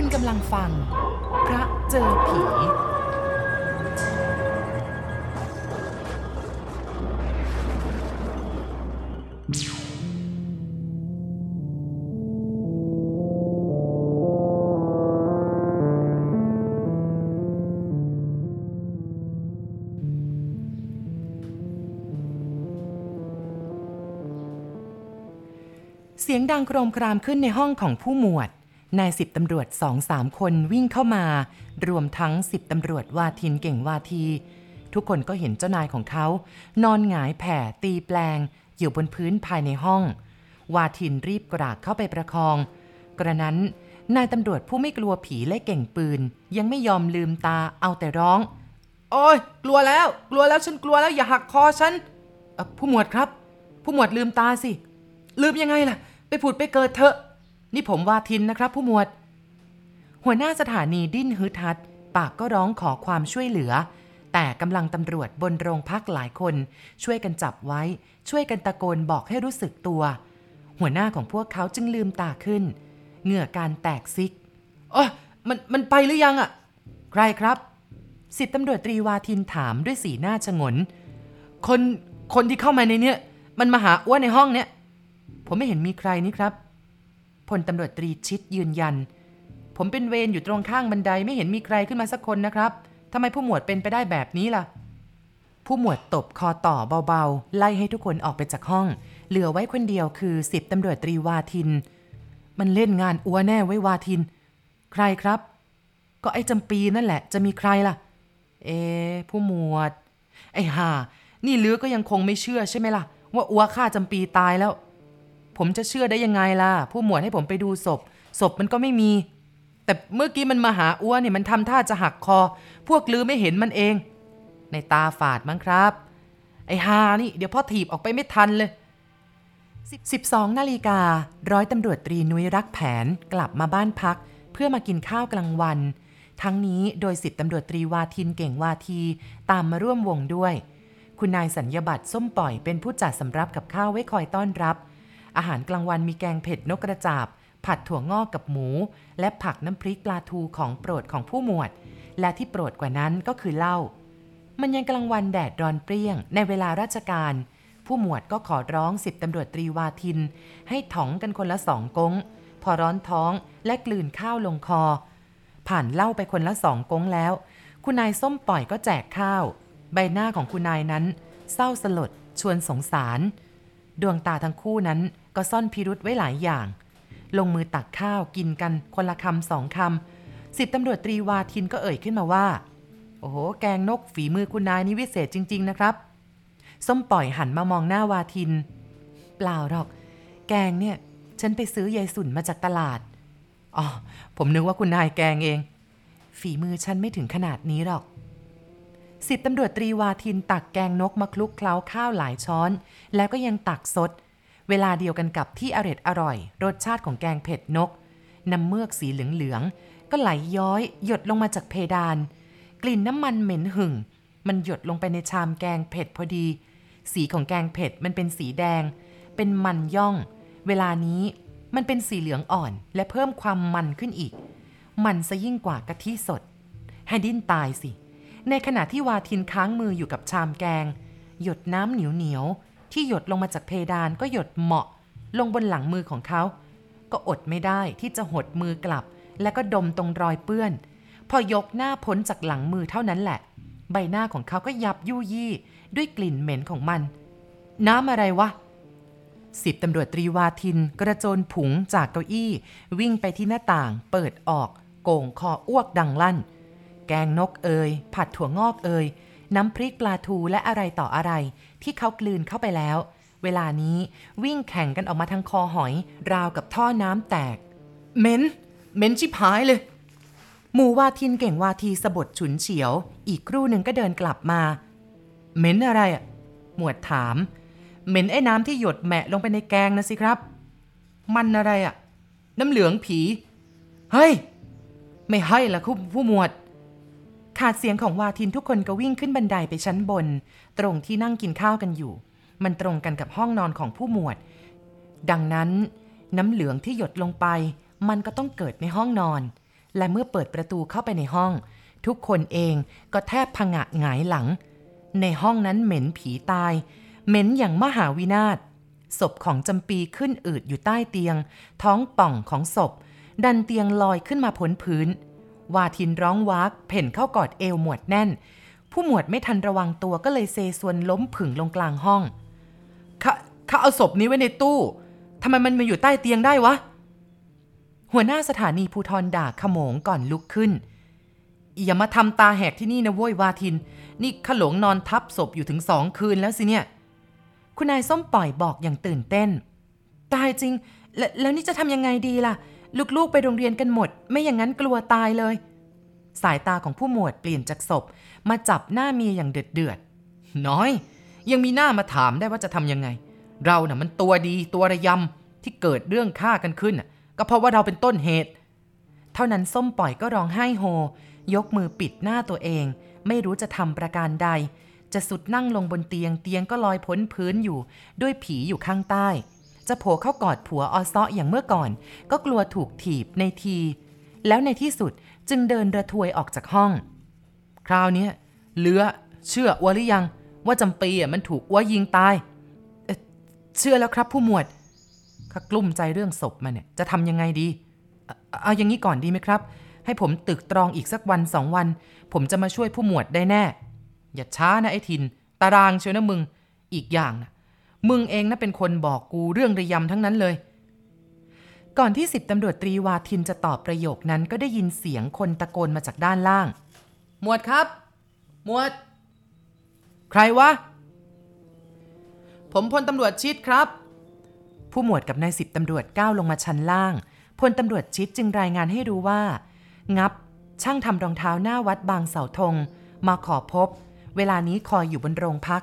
คุณกำลังฟัง พระเจอผี เสียงดังโครมครามขึ้นในห้องของผู้หมวด นายสิบตำรวจสองสามคนวิ่งเข้ามา รวมทั้งสิบตำรวจวาทินเก่งวาที ทุกคนก็เห็นเจ้านายของเขา นอนหงายแผ่ตีแปลง อยู่บนพื้นภายในห้อง วาทินรีบกรากเข้าไปประคอง กระนั้นนายตำรวจผู้ไม่กลัวผีและเก่งปืน ยังไม่ยอมลืมตาเอาแต่ร้อง โอ้ยกลัวแล้ว กลัวแล้วฉันกลัวแล้วอย่าหักคอฉันผู้หมวดครับ ผู้หมวดลืมตาสิ ลืมยังไงล่ะ ไปผุดไปเกิดเถอะ นี่ผมวาทินนะครับ ผู้หมวด หัวหน้าสถานีดิ้นฮึดฮัด ปากก็ร้องขอความช่วยเหลือ แต่กำลังตำรวจบนโรงพักหลายคน ช่วยกันจับไว้ ช่วยกันตะโกนบอกให้รู้สึกตัว หัวหน้าของพวกเขาจึงลืมตาขึ้น เหงื่อการแตกซิกเออมันมันไปหรือยังอะ่ะ ใครครับสิบตำรวจตรีวาทินถามด้วยสีหน้าชงน คนคนที่เข้ามาในเนี้ยมันมาหาอ้วนในห้องเนี้ยผมไม่เห็นมีใครนี่ครับ พลตำรวจตรีชิดยืนยัน ผมเป็นเวรอยู่ตรงข้างบันไดไม่เห็นมีใครขึ้นมาสักคนนะครับทำไมผู้หมวดเป็นไปได้แบบนี้ล่ะ ผู้หมวดตบคอต่อเบาๆ ไล่ให้ทุกคนออกไปจากห้อง เหลือไว้คนเดียวคือสิบตำรวจตรีวาทิน มันเล่นงานอัวแน่ไว้วาทิน ใครครับ ก็ไอ้จำปีนั่นแหละ จะมีใครล่ะ เอ ผู้หมวด ไอ้ห่านี่ลือก็ยังคงไม่เชื่อใช่ไหมล่ะ ว่าอัวฆ่าจำปีตายแล้ว ผมจะเชื่อได้ยังไงล่ะ ผู้หมวดให้ผมไปดูศพ ศพมันก็ไม่มี แต่เมื่อกี้มันมาหาอ้วนเนี่ยมันทำท่าจะหักคอ พวกลือไม่เห็นมันเอง ในตาฝาดมั้งครับ ไอ้ฮานี่ เดี๋ยวพ่อถีบออกไปไม่ทันเลย 12นาฬิการ้อยตำรวจตรีนุ้ยรักแผนกลับมาบ้านพัก เพื่อมากินข้าวกลางวัน ทั้งนี้โดยสิบตำรวจตรีวาทินเก่งวาทีตามมาร่วมวงด้วย คุณนายสัญญบัตรส้มปล่อยเป็นผู้จัดสำรับกับข้าวไว้คอยต้อนรับ อาหารกลางวันมีแกงเผ็ดนกกระจาบ ผัดถั่วงอกกับหมู และผักน้ำพริกปลาทูของโปรดของผู้หมวด และที่โปรดกว่านั้นก็คือเหล้ามันยังกลางวันแดดร้อนเปรี้ยง ในเวลาราชการ ผู้หมวดก็ขอร้องสิบตำรวจตรีวาทิน ให้ถองกันคนละสองกงพอร้อนท้องและกลืนข้าวลงคอ ผ่านเหล้าไปคนละสองกงแล้ว คุณนายส้มปล่อยก็แจกข้าว ใบหน้าของคุณนายนั้น เศร้าสลดชวนสงสาร ดวงตาทั้งคู่นั้น ก็ซ่อนพิรุษไว้หลายอย่าง ลงมือตักข้าวกินกันคนละคำสองคำสิบตำรวจตรีวาทินก็เอ่ยขึ้นมาว่า โอ้โห แกงนกฝีมือคุณนายนี่วิเศษจริง ๆ นะครับ ส้มปล่อยหันมามองหน้าวาทิน เปล่าหรอก แกงเนี่ย ฉันไปซื้อยายสุนมาจากตลาดอ๋อผมนึกว่าคุณนายแกงเอง ฝีมือฉันไม่ถึงขนาดนี้หรอกสิบตำรวจตรีวาทินตักแกงนกมาคลุกเคล้าข้าวหลายช้อน แล้วก็ยังตักสด เวลาเดียวกันกับที่อร็ดอร่อย รสชาติของแกงเผ็ดนก น้ำเมือกสีเหลืองๆ ก็ไหลย้อยหยดลงมาจากเพดาน กลิ่นน้ำมันเหม็นหึ่ง มันหยดลงไปในชามแกงเผ็ดพอดี สีของแกงเผ็ดมันเป็นสีแดง เป็นมันย่อง เวลานี้มันเป็นสีเหลืองอ่อนและเพิ่มความมันขึ้นอีก มันซะยิ่งกว่ากะทิสดให้ดิ้นตายสิ ในขณะที่วาทินค้างมืออยู่กับชามแกง หยดน้ำเหนียวเหนียว ที่หยดลงมาจากเพดานก็หยดเหมาะ ลงบนหลังมือของเขา ก็อดไม่ได้ที่จะหดมือกลับ แล้วก็ดมตรงรอยเปื้อน พอยกหน้าพ้นจากหลังมือเท่านั้นแหละ ใบหน้าของเขาก็ยับยุยี่ด้วยกลิ่นเหม็นของมัน น้ำอะไรวะสิบตำรวจตรีวาทิน กระโจนผุงจากเก้าอี้ วิ่งไปที่หน้าต่าง เปิดออก โก่งคออ้วกดังลั่น แกงนกเอยผัดถั่วงอกเอย น้ำพริกปลาทูและอะไรต่ออะไร ที่เขากลืนเข้าไปแล้ว เวลานี้วิ่งแข่งกันออกมาทางคอหอย ราวกับท่อน้ำแตกเหม็นเหม็นชิบหายเลย หมู่วาทินเก่งวาทีสะบดฉุนเฉียว อีกครู่หนึ่งก็เดินกลับมาเหม็นอะไรอะหมวดถามเหม็นไอ้น้ำที่หยดแหมะลงไปในแกงนะสิครับ มันอะไรอะ น้ำเหลืองผี เฮ้ย ไม่ให้ละคุณผู้หมวด ขาดเสียงของวาทินทุกคนก็วิ่งขึ้นบันไดไปชั้นบน ตรงที่นั่งกินข้าวกันอยู่ มันตรงกันกับห้องนอนของผู้หมวด ดังนั้น น้ำเหลืองที่หยดลงไป มันก็ต้องเกิดในห้องนอน และเมื่อเปิดประตูเข้าไปในห้อง ทุกคนเองก็แทบผงะหงายหลัง ในห้องนั้นเหม็นผีตาย เหม็นอย่างมหาวินาศศพของจำปีขึ้นอืดอยู่ใต้เตียง ท้องป่องของศพ ดันเตียงลอยขึ้นมาพ้นพื้น วาทินร้องวากเพ่นเข้ากอดเอวหมวดแน่น ผู้หมวดไม่ทันระวังตัวก็เลยเซซวนล้มผึ่งลงกลางห้องเขาเขาเอาศพนี้ไว้ในตู้ทำไมมันมาอยู่ใต้เตียงได้วะ หัวหน้าสถานีภูทรด่าขโมงก่อนลุกขึ้นอย่ามาทำตาแหกที่นี่นะโว้ยวาทิน นี่ขหลงนอนทับศพอยู่ถึงสองคืนแล้วสิเนี่ย คุณนายส้มปล่อยบอกอย่างตื่นเต้น ตายจริง แลแล้วนี่จะทำยังไงดีล่ะ ลูกๆไปโรงเรียนกันหมด ไม่อย่างนั้นกลัวตายเลย สายตาของผู้หมวดเปลี่ยนจากศพ มาจับหน้าเมียอย่างเดือดเดือดน้อย ยังมีหน้ามาถามได้ว่าจะทำยังไง เราน่ะมันตัวดีตัวระยำที่เกิดเรื่องฆ่ากันขึ้นก็เพราะว่าเราเป็นต้นเหตุ เท่านั้นส้มปล่อยก็ร้องไห้โฮ ยกมือปิดหน้าตัวเอง ไม่รู้จะทำประการใด จะสุดนั่งลงบนเตียงเตียงก็ลอยพ้นพื้นอยู่ ด้วยผีอยู่ข้างใต้ จะโผล่เข้ากอดผัวออซ้ออย่างเมื่อก่อน ก็กลัวถูกถีบในที แล้วในที่สุดจึงเดินระทวยออกจากห้อง คราวนี้เหลือเชื่ออัวหรือยัง ว่าจำปีอะมันถูกอัวยิงตายเเชื่อแล้วครับผู้หมวดข้ากลุ้มใจเรื่องศพมันเนี่ยจะทำยังไงดีเอ่อเอาอย่างนี้ก่อนดีไหมครับ ให้ผมตึกตรองอีกสักวันสองวัน ผมจะมาช่วยผู้หมวดได้แน่ อย่าช้านะไอ้ทิน ตารางเชียวนะมึง อีกอย่างนะ มึงเองนะเป็นคนบอกกูเรื่องระยำทั้งนั้นเลย ก่อนที่สิบตำรวจตรีวาทินจะตอบประโยคนั้นก็ได้ยินเสียงคนตะโกนมาจากด้านล่าง หมวดครับ หมวด ใครวะ ผมพลตำรวจชิดครับ ผู้หมวดกับนายสิบตำรวจก้าวลงมาชั้นล่าง พลตำรวจชิดจึงรายงานให้รู้ว่า งับ ช่างทำรองเท้าหน้าวัดบางเสาธงมาขอพบ เวลานี้คอยอยู่บนโรงพัก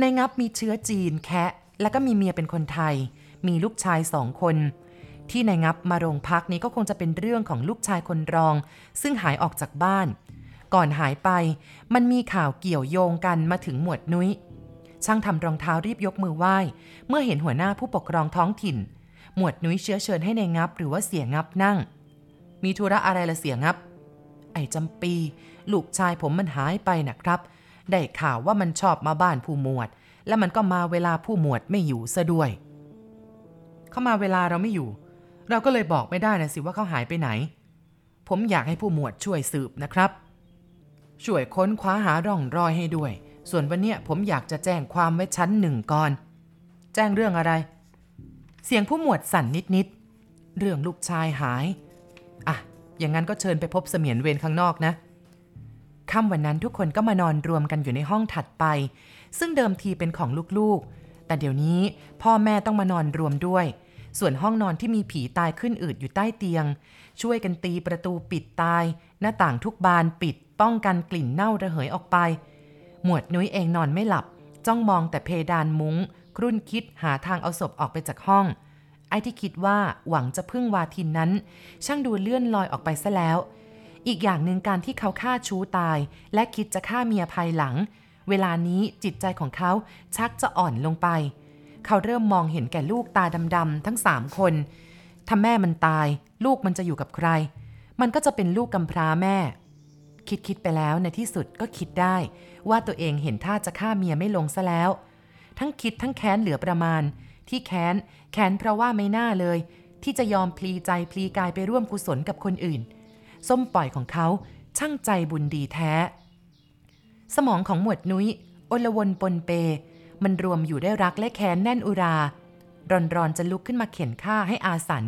ในงับมีเชื้อจีนแคะแล้วก็มีเมียเป็นคนไทย มีลูกชายสองคน ที่ในงับมาโรงพักนี้ก็คงจะเป็นเรื่องของลูกชายคนรอง ซึ่งหายออกจากบ้าน ก่อนหายไป มันมีข่าวเกี่ยวโยงกันมาถึงหมวดนุ้ยช่างทำรองเท้ารีบยกมือไหว้ เมื่อเห็นหัวหน้าผู้ปกครองท้องถิ่น หมวดนุ้ยเชื้อเชิญให้ในงับหรือว่าเสียงับนั่ง มีธุระอะไรละเสียงับ ไอ้จำปี ลูกชายผมมันหายไปนะครับ ได้ข่าวว่ามันชอบมาบ้านผู้หมวด และมันก็มาเวลาผู้หมวดไม่อยู่ซะด้วย เข้ามาเวลาเราไม่อยู่ เราก็เลยบอกไม่ได้นะสิว่าเขาหายไปไหน ผมอยากให้ผู้หมวดช่วยสืบนะครับ ช่วยค้นคว้าหาร่องรอยให้ด้วย ส่วนวันเนี้ยผมอยากจะแจ้งความไว้ชั้นหนึ่งก่อน แจ้งเรื่องอะไร เสียงผู้หมวดสั่นนิดๆ เรื่องลูกชายหาย อะ อย่างนั้นก็เชิญไปพบเสมียนเวรข้างนอกนะ ค่ำวันนั้นทุกคนก็มานอนรวมกันอยู่ในห้องถัดไป ซึ่งเดิมทีเป็นของลูกๆ แต่เดี๋ยวนี้พ่อแม่ต้องมานอนรวมด้วย ส่วนห้องนอนที่มีผีตายขึ้นอืดอยู่ใต้เตียง ช่วยกันตีประตูปิดตาย หน้าต่างทุกบานปิด ป้องกันกลิ่นเน่าระเหยออกไป หมวดนุ้ยเองนอนไม่หลับ จ้องมองแต่เพดานมุง้ง ครุ่นคิดหาทางเอาศพออกไปจากห้อง ไอ้ที่คิดว่าหวังจะพึ่งวาทินนั้น ช่างดูเลื่อนลอยออกไปซะแล้ว อีกอย่างหนึ่งการที่เขาฆ่าชู้ตาย และคิดจะฆ่าเมียภายหลัง เวลานี้จิตใจของเขาชักจะอ่อนลงไป เขาเริ่มมองเห็นแก่ลูกตาดำๆทั้งสามคนถ้าแม่มันตาย ลูกมันจะอยู่กับใคร มันก็จะเป็นลูกกำพร้าแม่ คิดคิดไปแล้วในที่สุดก็คิดได้ ว่าตัวเองเห็นท่าจะฆ่าเมียไม่ลงซะแล้ว ทั้งคิดทั้งแค้นเหลือประมาณ ที่แค้น แค้นเพราะว่าไม่น่าเลย ที่จะยอมพลีใจพลีกายไปร่วมกุศลกับคนอื่น ส้มปล่อยของเขาช่างใจบุญดีแท้ สมองของหมวดนุ้ยอลวนปนเป มันรวมอยู่ได้รักและแค้นแน่นอุรารอนๆจะลุกขึ้นมาเข็นฆ่าให้อาสัน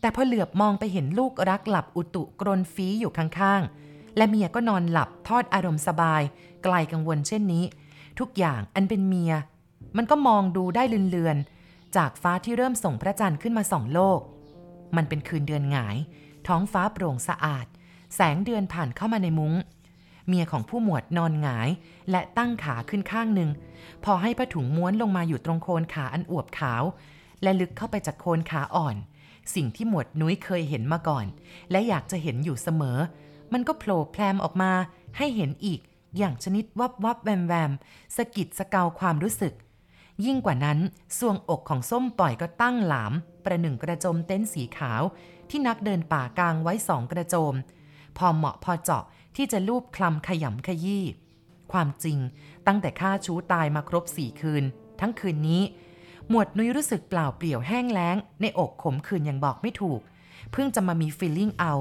แต่พอเหลือบมองไปเห็นลูกรักหลับอุตุกรนฟีอยู่ข้างๆ และเมียก็นอนหลับทอดอารมณ์สบาย ไกลกังวลเช่นนี้ ทุกอย่างอันเป็นเมีย มันก็มองดูได้เลือนๆจากฟ้าที่เริ่มส่งพระจันทร์ขึ้นมาส่องโลก มันเป็นคืนเดือนหงาย ท้องฟ้าโปร่งสะอาด แสงเดือนผ่านเข้ามาในมุง้ง เมียของผู้หมวดนอนหงาย และตั้งขาขึ้นข้างหนึ่ง พอให้ผ้าถุงม้วนลงมาอยู่ตรงโคนขาอันอวบขาว และลึกเข้าไปจากโคนขาอ่อน สิ่งที่หมวดนุ้ยเคยเห็นมาก่อน และอยากจะเห็นอยู่เสมอ มันก็โผล่แพลมออกมาให้เห็นอีกอย่างชนิดวับวับแวมแวมสะกิดสะเกาความรู้สึก ยิ่งกว่านั้น สวงอกของส้มปล่อยก็ตั้งหลาม ประหนึ่งกระจมเต็นท์สีขาว ที่นักเดินป่ากลางไว้สองกระโจม พอเหมาะพอเจาะที่จะลูบคลำขยำขยี้ ความจริงตั้งแต่ข้าชู้ตายมาครบสี่คืน ทั้งคืนนี้ หมวดนุ้ยรู้สึกเปล่าเปลี่ยวแห้งแล้ง ในอกขมขื่นอย่างบอกไม่ถูก เพิ่งจะมามีฟีลลิ่งเอา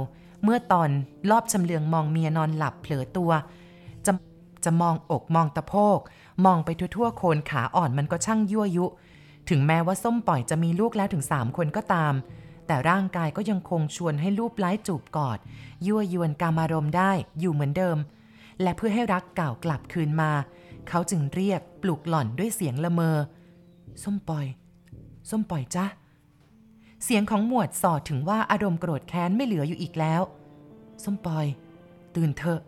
เมื่อตอนรอบชำเลืองมองเมียนอนหลับเผลอตัว จะจะมองอกมองตะโพก มองไปทั่วๆโคนขาอ่อนมันก็ช่างยั่วยุ ถึงแม้ว่าส้มปล่อยจะมีลูกแล้วถึงสามคนก็ตาม แต่ร่างกายก็ยังคงชวนให้รูปไล้จูบกอด ยั่วยวนกามารมณ์ได้อยู่เหมือนเดิม และเพื่อให้รักเก่ากลับคืนมา เขาจึงเรียกปลุกหล่อนด้วยเสียงละเมอ ส้มปล่อย ส้มปล่อยจ้ะเสียงของหมวดสอดถึงว่าอารมณ์โกรธแค้นไม่เหลืออยู่อีกแล้ว ส้มปล่อย ตื่นเถอะ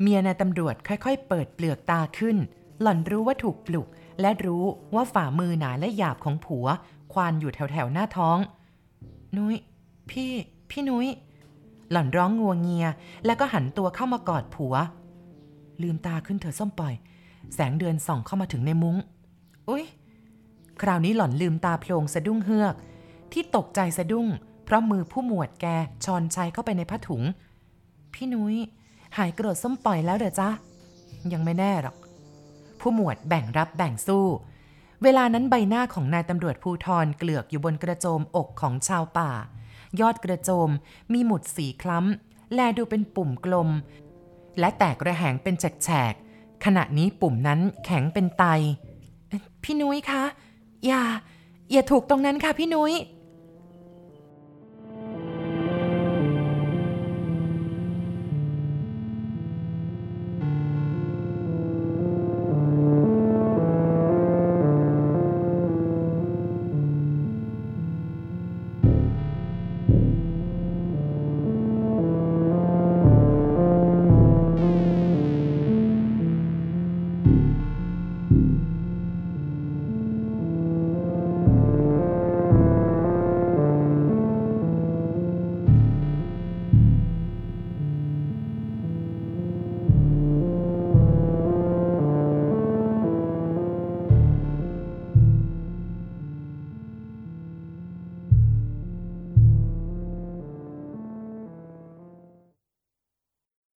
เมียนายตำรวจค่อยๆ เปิดเปลือกตาขึ้น หล่อนรู้ว่าถูกปลุก และรู้ว่าฝ่ามือหนาและหยาบของผัว ควานอยู่แถวๆหน้าท้อง นุย้ย พี่ พี่นุย้ย หล่อนร้องงัวเงีย แล้วก็หันตัวเข้ามากอดผัว ลืมตาขึ้นเถอส้มปล่อย แสงเดือนส่องเข้ามาถึงในมุง้ง อุ๊ยคราวนี้หล่อนลืมตาโพลงสะดุ้งเฮือก ที่ตกใจสะดุ้ง เพราะมือผู้หมวดแกชอนชัยเข้าไปในผ้าถุง พี่นุย้ย หายโกรธส้มปล่อยแล้วเด้อจ๊ะ ยังไม่แน่หรอก ผู้หมวดแบ่งรับแบ่งสู้ เวลานั้นใบหน้าของนายตำรวจภูทรเกลือกอยู่บนกระโจมอกของชาวป่า ยอดกระโจมมีหมุดสีคล้ำ แลดูเป็นปุ่มกลม และแตกระแหงเป็นแฉกๆขณะนี้ปุ่มนั้นแข็งเป็นไต พี่นุ้ยคะ อย่า อย่าถูกตรงนั้นค่ะพี่นุ้ย